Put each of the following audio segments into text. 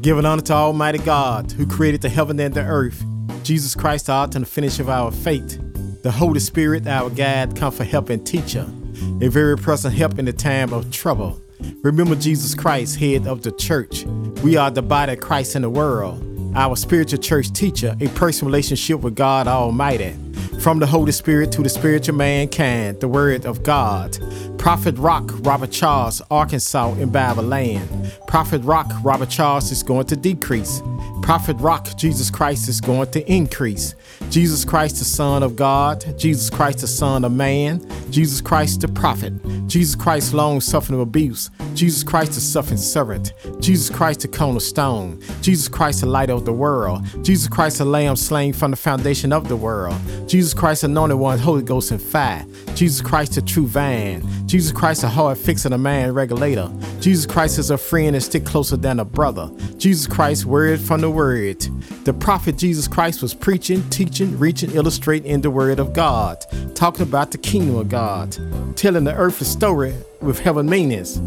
Giving honor to Almighty God, who created the heaven and the earth, Jesus Christ, the author and the finish of our faith, the Holy Spirit, our guide, comfort, help, and teacher, a very present help in the time of trouble. Remember Jesus Christ, head of the church. We are the body of Christ in the world. Our spiritual church teacher, a personal relationship with God Almighty. From the Holy Spirit to the spiritual mankind, the Word of God. Prophet Rock, Robert Charles, Arkansas in land. Prophet Rock, Robert Charles is going to decrease. Prophet Rock, Jesus Christ is going to increase. Jesus Christ, the Son of God. Jesus Christ, the Son of Man. Jesus Christ, the Prophet. Jesus Christ, long suffering of abuse. Jesus Christ, the suffering servant. Jesus Christ, the cornerstone. Jesus Christ, the light of the world. Jesus Christ, the Lamb slain from the foundation of the world. Jesus Christ, anointed one, Holy Ghost and fire. Jesus Christ, the true vine. Jesus Christ, a heart fixer, a man regulator. Jesus Christ is a friend and stick closer than a brother. Jesus Christ, word from the word. The prophet Jesus Christ was preaching, teaching, reaching, illustrating in the word of God, talking about the kingdom of God, telling the earth a story with heaven meanings.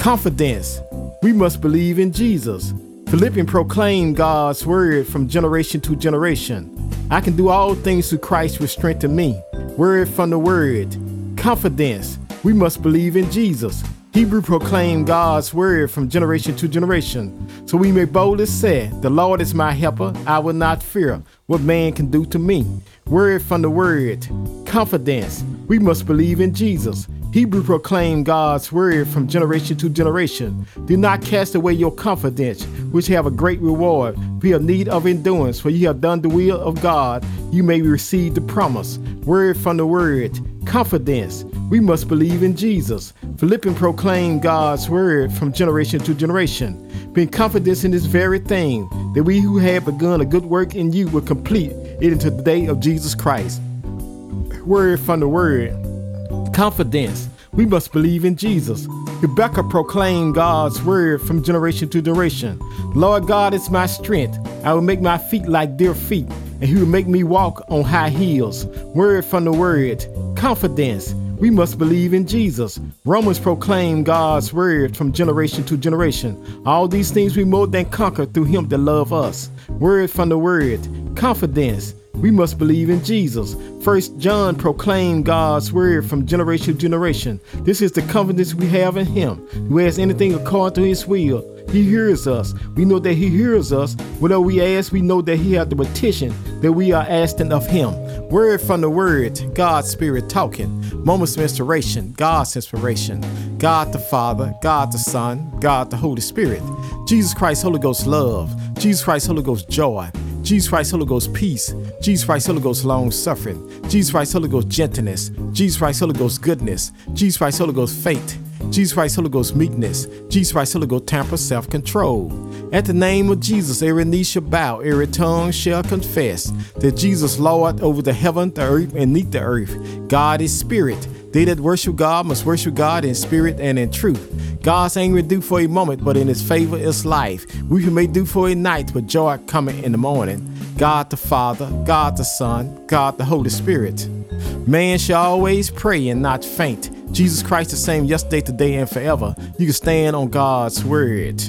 Confidence. We must believe in Jesus. Philippians proclaim God's word from generation to generation. I can do all things through Christ who strengthen me. Word from the word. Confidence. We must believe in Jesus. Hebrew proclaim God's word from generation to generation. So we may boldly say, The Lord is my helper, I will not fear what man can do to me. Word from the word. Confidence. We must believe in Jesus. Hebrew proclaim God's word from generation to generation. Do not cast away your confidence, which have a great reward. Be of need of endurance, for you have done the will of God. You may receive the promise. Word from the word. Confidence. We must believe in Jesus. Philippians proclaim God's word from generation to generation. Being confident in this very thing, that we who have begun a good work in you will complete it until the day of Jesus Christ. Word from the word confidence. We must believe in Jesus. Habakkuk proclaimed God's word from generation to generation. Lord God is my strength. I will make my feet like deer feet, and he will make me walk on high heels. Word from the word. Confidence. We must believe in Jesus. Romans proclaim God's word from generation to generation. All these things we more than conquer through him that love us. Word from the word. Confidence. We must believe in Jesus. First John proclaimed God's word from generation to generation. This is the confidence we have in him. Who has anything according to his will, he hears us. We know that he hears us. Whatever we ask, we know that he has the petition that we are asking of him. Word from the word, God's spirit talking. Moments of inspiration, God's inspiration. God the Father, God the Son, God the Holy Spirit. Jesus Christ, Holy Ghost love. Jesus Christ, Holy Ghost joy. Jesus Christ, Holy Ghost peace. Jesus Christ, Holy Ghost long suffering. Jesus Christ, Holy Ghost gentleness. Jesus Christ, Holy Ghost goodness. Jesus Christ, Holy Ghost faith. Jesus Christ, Holy Ghost meekness. Jesus Christ, Holy Ghost temper, self control. At the name of Jesus, every knee shall bow, every tongue shall confess that Jesus, Lord, over the heaven, the earth, and neath the earth. God is spirit. They that worship God must worship God in spirit and in truth. God's anger do for a moment, but in his favor is life. We may do for a night, but joy coming in the morning. God the Father, God the Son, God the Holy Spirit. Man shall always pray and not faint. Jesus Christ the same yesterday, today, and forever. You can stand on God's word.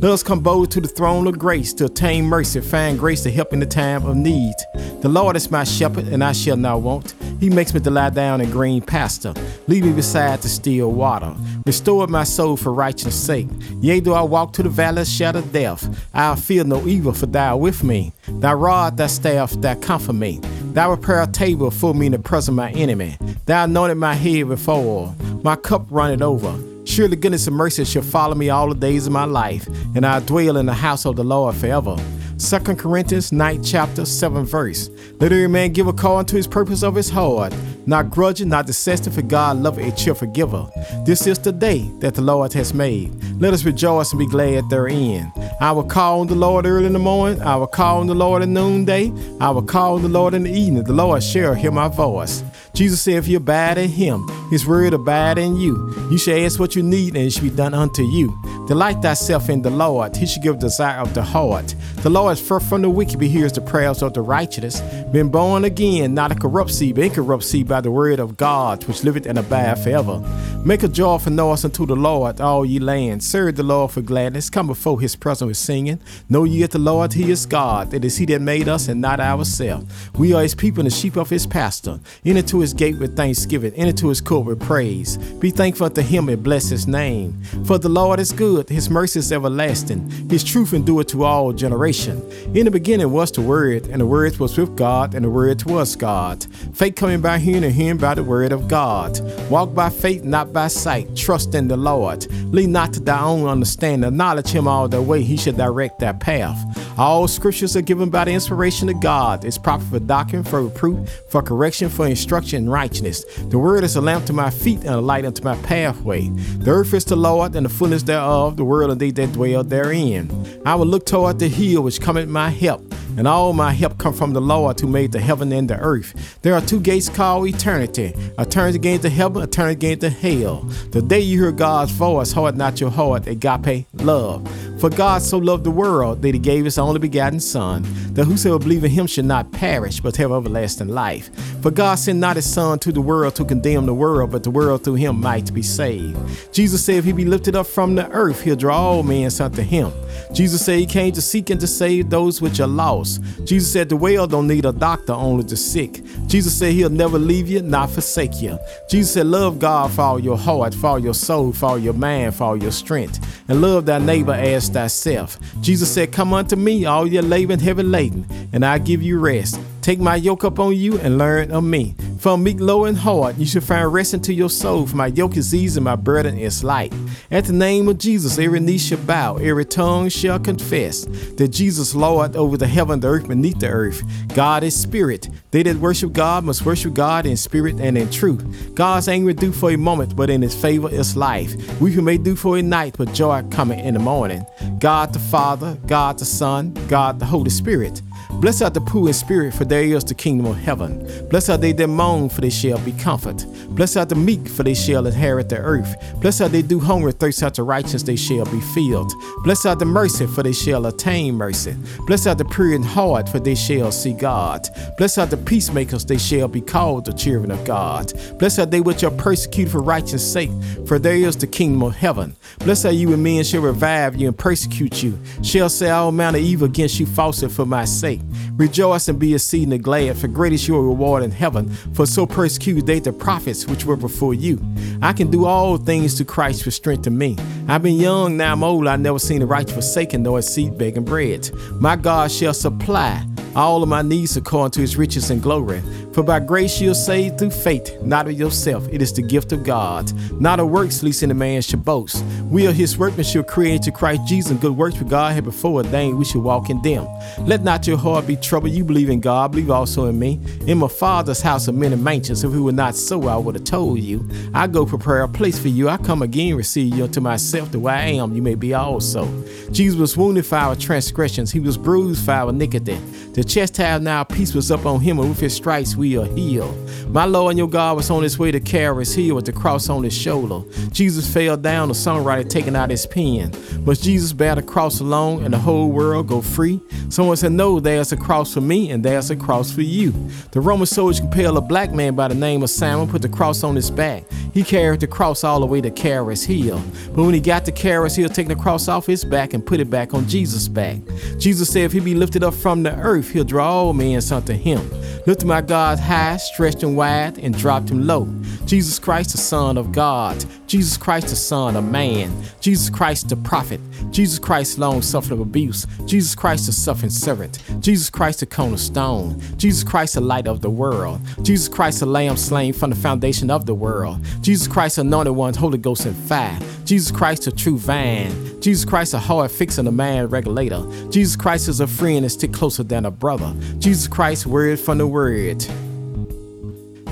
Let us come bold to the throne of grace to attain mercy, find grace to help in the time of need. The Lord is my shepherd, and I shall not want. He makes me to lie down in green pasture, lead me beside the still water. Restore my soul for righteousness' sake. Yea, do I walk to the valley of shadow death, I'll fear no evil, for thou with me. Thy rod, thy staff, thou comfort me. Thou prepare a table for me in the presence of my enemy. Thou anointed my head oil. My cup runneth over. Surely goodness and mercy shall follow me all the days of my life, and I'll dwell in the house of the Lord forever. 2 Corinthians 9 chapter 7 verse. Let every man give according to his purpose of his heart, not grudging, not dissenting, for God loveth a cheerful giver. This is the day that the Lord has made. Let us rejoice and be glad therein. I will call on the Lord early in the morning. I will call on the Lord at noonday. I will call on the Lord in the evening. The Lord shall hear my voice. Jesus said, if you abide in him, His word abide in you. You shall ask what you need, and it shall be done unto you. Delight thyself in the Lord. He shall give desire of the heart. The Lord is far from the wicked, but hears the prayers of the righteous. Been born again, not a corrupt seed, but incorrupt seed by the word of God, which liveth and abide forever. Make a joyful noise unto the Lord, all ye lands. Serve the Lord for gladness. Come before his presence with singing. Know ye that the Lord, he is God. It is he that made us and not ourselves. We are his people and the sheep of his pastor. Enter to his gate with thanksgiving. Enter to his court with praise. Be thankful unto him and bless his name. For the Lord is good. His mercy is everlasting. His truth endureth to all generation. In the beginning was the Word, and the Word was with God, and the Word was God. Faith coming by hearing, and hearing by the Word of God. Walk by faith, not by sight. Trust in the Lord. Lean not to thy own understanding. Acknowledge him all the way. He should direct thy path. All scriptures are given by the inspiration of God. It's proper for doctrine, for reproof, for correction, for instruction in righteousness. The word is a lamp to my feet and a light unto my pathway. The earth is the Lord and the fullness thereof, the world and they that dwell therein. I will look toward the hill which cometh my help and all my help come from the Lord who made the heaven and the earth. There are two gates called eternity. A turn against the heaven, a turn against the hell. The day you hear God's voice, hold not your heart, agape love. For God so loved the world that he gave his only begotten Son, that whosoever believe in him should not perish, but have everlasting life. For God sent not his Son to the world to condemn the world, but the world through him might be saved. Jesus said, If he be lifted up from the earth, he'll draw all men unto him. Jesus said he came to seek and to save those which are lost. Jesus said the well don't need a doctor, only the sick. Jesus said he'll never leave you, not forsake you. Jesus said, Love God for all your heart, for all your soul, for all your mind, for all your strength, and love thy neighbor as thyself. Jesus said, Come unto me, all your labor and heavy laden, and I'll give you rest. Take my yoke up on you and learn of me. For meek, low, and hard, you shall find rest into your soul. For my yoke is easy, my burden is light. At the name of Jesus, every knee shall bow, every tongue shall confess that Jesus Lord over the heaven, the earth, beneath the earth. God is spirit. They that worship God must worship God in spirit and in truth. God's anger do for a moment, but in his favor is life. We who may do for a night, but joy coming in the morning. God the Father, God the Son, God the Holy Spirit. Blessed are the poor in spirit, for theirs is the kingdom of heaven. Blessed are they that mourn, for they shall be comforted. Blessed are the meek, for they shall inherit the earth. Blessed are they do hunger and thirst after righteousness, they shall be filled. Blessed are the mercy, for they shall attain mercy. Blessed are the pure in heart, for they shall see God. Blessed are the peacemakers, they shall be called the children of God. Blessed are they which are persecuted for righteousness' sake, for theirs is the kingdom of heaven. Blessed are you when men shall revive you and persecute you, shall say all manner of evil against you falsely for my sake. Rejoice and be exceedingly glad, for great is your reward in heaven. For so persecuted they the prophets which were before you. I can do all things to Christ which strengthen me. I've been young, now I'm old. I never seen the righteous forsaken, nor a seed begging bread. My God shall supply all of my needs according to his riches and glory. For by grace you're saved through faith, not of yourself. It is the gift of God, not of works, least any man should boast. We are his workmanship created to Christ Jesus, and good works for God had before ordained we should walk in them. Let not your heart be troubled. You believe in God, believe also in me. In my Father's house are many mansions. If it were not so, I would have told you. I go prepare a place for you. I come again, receive you unto myself. The way I am, you may be also. Jesus was wounded for our transgressions, he was bruised for our iniquity. The chastisement now peace was up on him, and with his stripes we are healed. My Lord and your God was on his way to Calvary's hill with the cross on his shoulder. Jesus fell down, the songwriter taking out his pen. Must Jesus bear the cross alone and the whole world go free? Someone said, No, there's a cross for me and there's a cross for you. The Roman soldiers compelled a black man by the name of Simon, put the cross on his back. He carried the cross all the way to Calvary's hill. But when he got to Calvary's hill, take the cross off his back and put it back on Jesus' back. Jesus said, If he be lifted up from the earth, he'll draw all men unto him. Lifted my God high, stretched him wide, and dropped him low. Jesus Christ, the Son of God. Jesus Christ, the Son of Man. Jesus Christ, the prophet. Jesus Christ, long suffering of abuse. Jesus Christ, the suffering servant. Jesus Christ, the cornerstone. Jesus Christ, the light of the world. Jesus Christ, the lamb slain from the foundation of the world. Jesus Christ, anointed one, Holy Ghost and fire. Jesus Christ, the true vine. Jesus Christ, a heart fixing a man regulator. Jesus Christ is a friend and stick closer than a brother. Jesus Christ, word from the word.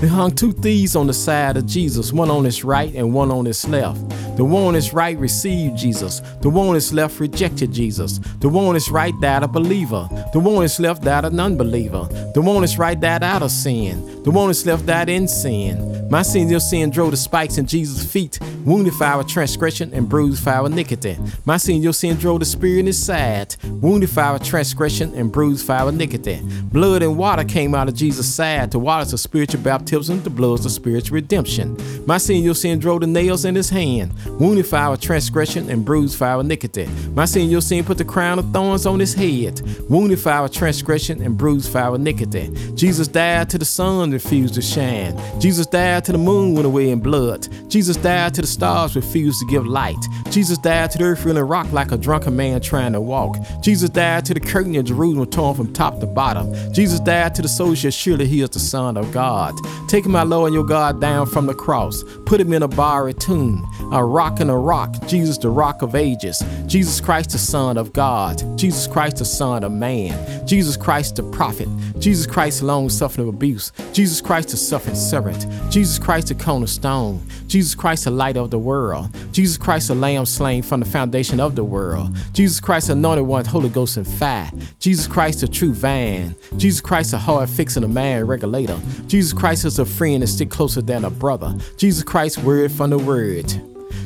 They hung two thieves on the side of Jesus, one on his right and one on his left. The one on his right received Jesus. The one on his left rejected Jesus. The one on his right died a believer. The one on his left died an unbeliever. The one on his right died out of sin. The one on his left died in sin. My sin, your sin drove the spikes in Jesus' feet, wounded for our transgression and bruised for our iniquity. My sin, your sin drove the spear in his side, wounded for our transgression and bruised for our iniquity. Blood and water came out of Jesus' side to water the spiritual baptism, the blood of spiritual redemption. My sin, your sin drove the nails in his hand, wounded for our transgression and bruised for our iniquity. My sin, your sin put the crown of thorns on his head, wounded for our transgression and bruised for our iniquity. Jesus died to the sun refused to shine. Jesus died to the moon went away in blood. Jesus died to the stars refused to give light. Jesus died to the earth feeling rock like a drunken man trying to walk. Jesus died to the curtain of Jerusalem torn from top to bottom. Jesus died to the soldier, surely he is the Son of God. Take my Lord and your God down from the cross. Put him in a borrowed tomb. A rock and a rock. Jesus, the rock of ages. Jesus Christ, the Son of God. Jesus Christ, the Son of man. Jesus Christ, the prophet. Jesus Christ, long suffering of abuse. Jesus Christ, the suffering servant. Jesus Christ, the cornerstone. Jesus Christ, the light of the world. Jesus Christ, the lamb slain from the foundation of the world. Jesus Christ, anointed one, Holy Ghost and fire. Jesus Christ, the true vine. Jesus Christ, a hard fixing a man regulator. Jesus Christ is a friend that stick closer than a brother. Jesus Christ, word from the word.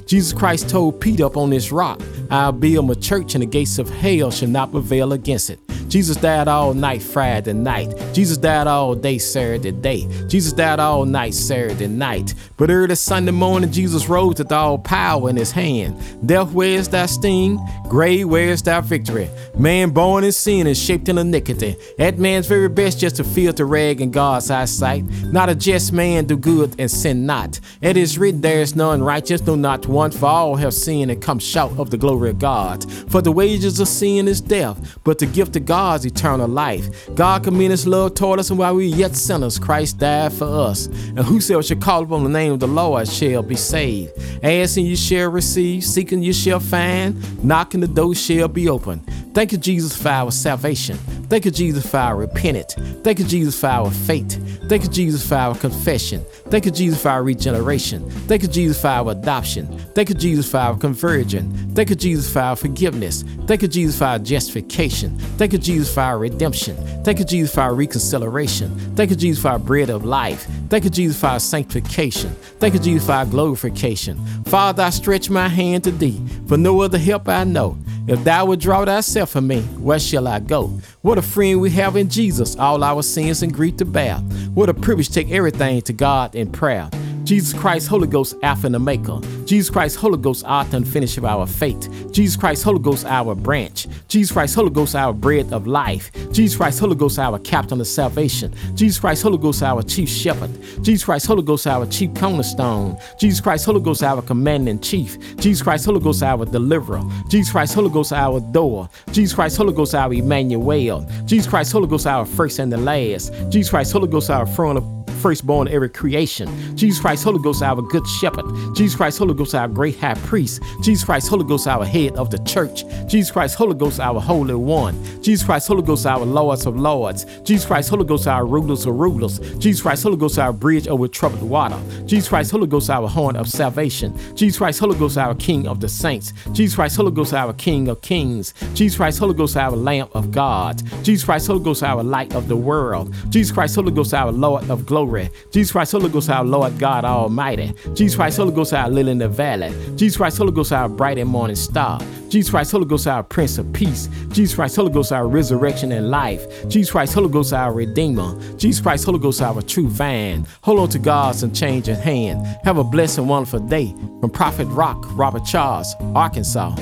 Jesus Christ told Peter up on this rock, I'll build my church and the gates of hell shall not prevail against it. Jesus died all night Friday night. Jesus died all day Saturday day. Jesus died all night Saturday night. But early Sunday morning, Jesus rose with all power in his hand. Death, where's thy sting? Grave, where's thy victory? Man born in sin and shaped in iniquity. That man's very best just to feel the rag in God's eyesight. Not a just man do good and sin not. It is written, there is none righteous, no not one, for all have sinned and come short of the glory of God. For the wages of sin is death, but the gift of God God's eternal life. God commended his love toward us, and while we yet sinners, Christ died for us. And whosoever shall call upon the name of the Lord shall be saved. Asking you shall receive, seeking you shall find, knocking the door shall be open. Thank you, Jesus, for our salvation. Thank you, Jesus, for our repentance. Thank you, Jesus, for our faith. Thank you, Jesus, for our confession. Thank you, Jesus, for our regeneration. Thank you, Jesus, for our adoption. Thank you, Jesus, for our conversion. Thank you, Jesus, for our forgiveness. Thank you, Jesus, for our justification. Thank you, Jesus, for our redemption. Thank you, Jesus, for our reconciliation. Thank you, Jesus, for our bread of life. Thank you, Jesus, for our sanctification. Thank you, Jesus, for our glorification. Father, I stretch my hand to thee, for no other help I know. If thou would draw thyself from me, where shall I go? What a friend we have in Jesus, all our sins and grief to bear. What a privilege take everything to God in prayer. Jesus Christ, Holy Ghost, Alpha and Omega. Jesus Christ, Holy Ghost, author and finish of our faith. Jesus Christ, Holy Ghost, our branch. Jesus Christ, Holy Ghost, our bread of life. Jesus Christ, Holy Ghost, our captain of salvation. Jesus Christ, Holy Ghost, our chief shepherd. Jesus Christ, Holy Ghost, our chief cornerstone. Jesus Christ, Holy Ghost, our commander in chief. Jesus Christ, Holy Ghost, our deliverer. Jesus Christ, Holy Ghost, our door. Jesus Christ, Holy Ghost, our Emmanuel. Jesus Christ, Holy Ghost, our first and the last. Jesus Christ, Holy Ghost, our front of firstborn of every creation. Jesus Christ, Holy Ghost, our good shepherd. Jesus Christ, Holy Ghost, our great high priest. Jesus Christ, Holy Ghost, our head of the church. Jesus Christ, Holy Ghost, our holy one. Jesus Christ, Holy Ghost, our lords of lords. Jesus Christ, Holy Ghost, our rulers of rulers. Jesus Christ, Holy Ghost, our bridge over troubled water. Jesus Christ, Holy Ghost, our horn of salvation. Jesus Christ, Holy Ghost, our King of the saints. Jesus Christ, Holy Ghost, our King of kings. Jesus Christ, Holy Ghost, our Lamp of God. Jesus Christ, Holy Ghost, our light of the world. Jesus Christ, Holy Ghost, our Lord of glory Jesus Christ, Holy Ghost, our Lord God Almighty. Jesus Christ, Holy Ghost, our lily in the valley. Jesus Christ, Holy Ghost, our bright and morning star. Jesus Christ, Holy Ghost, our Prince of Peace. Jesus Christ, Holy Ghost, our resurrection and life. Jesus Christ, Holy Ghost, our Redeemer. Jesus Christ, Holy Ghost, our true vine. Hold on to God's unchanging hand. Have a blessed and wonderful day. From Prophet Rock, Robert Charles, Arkansas.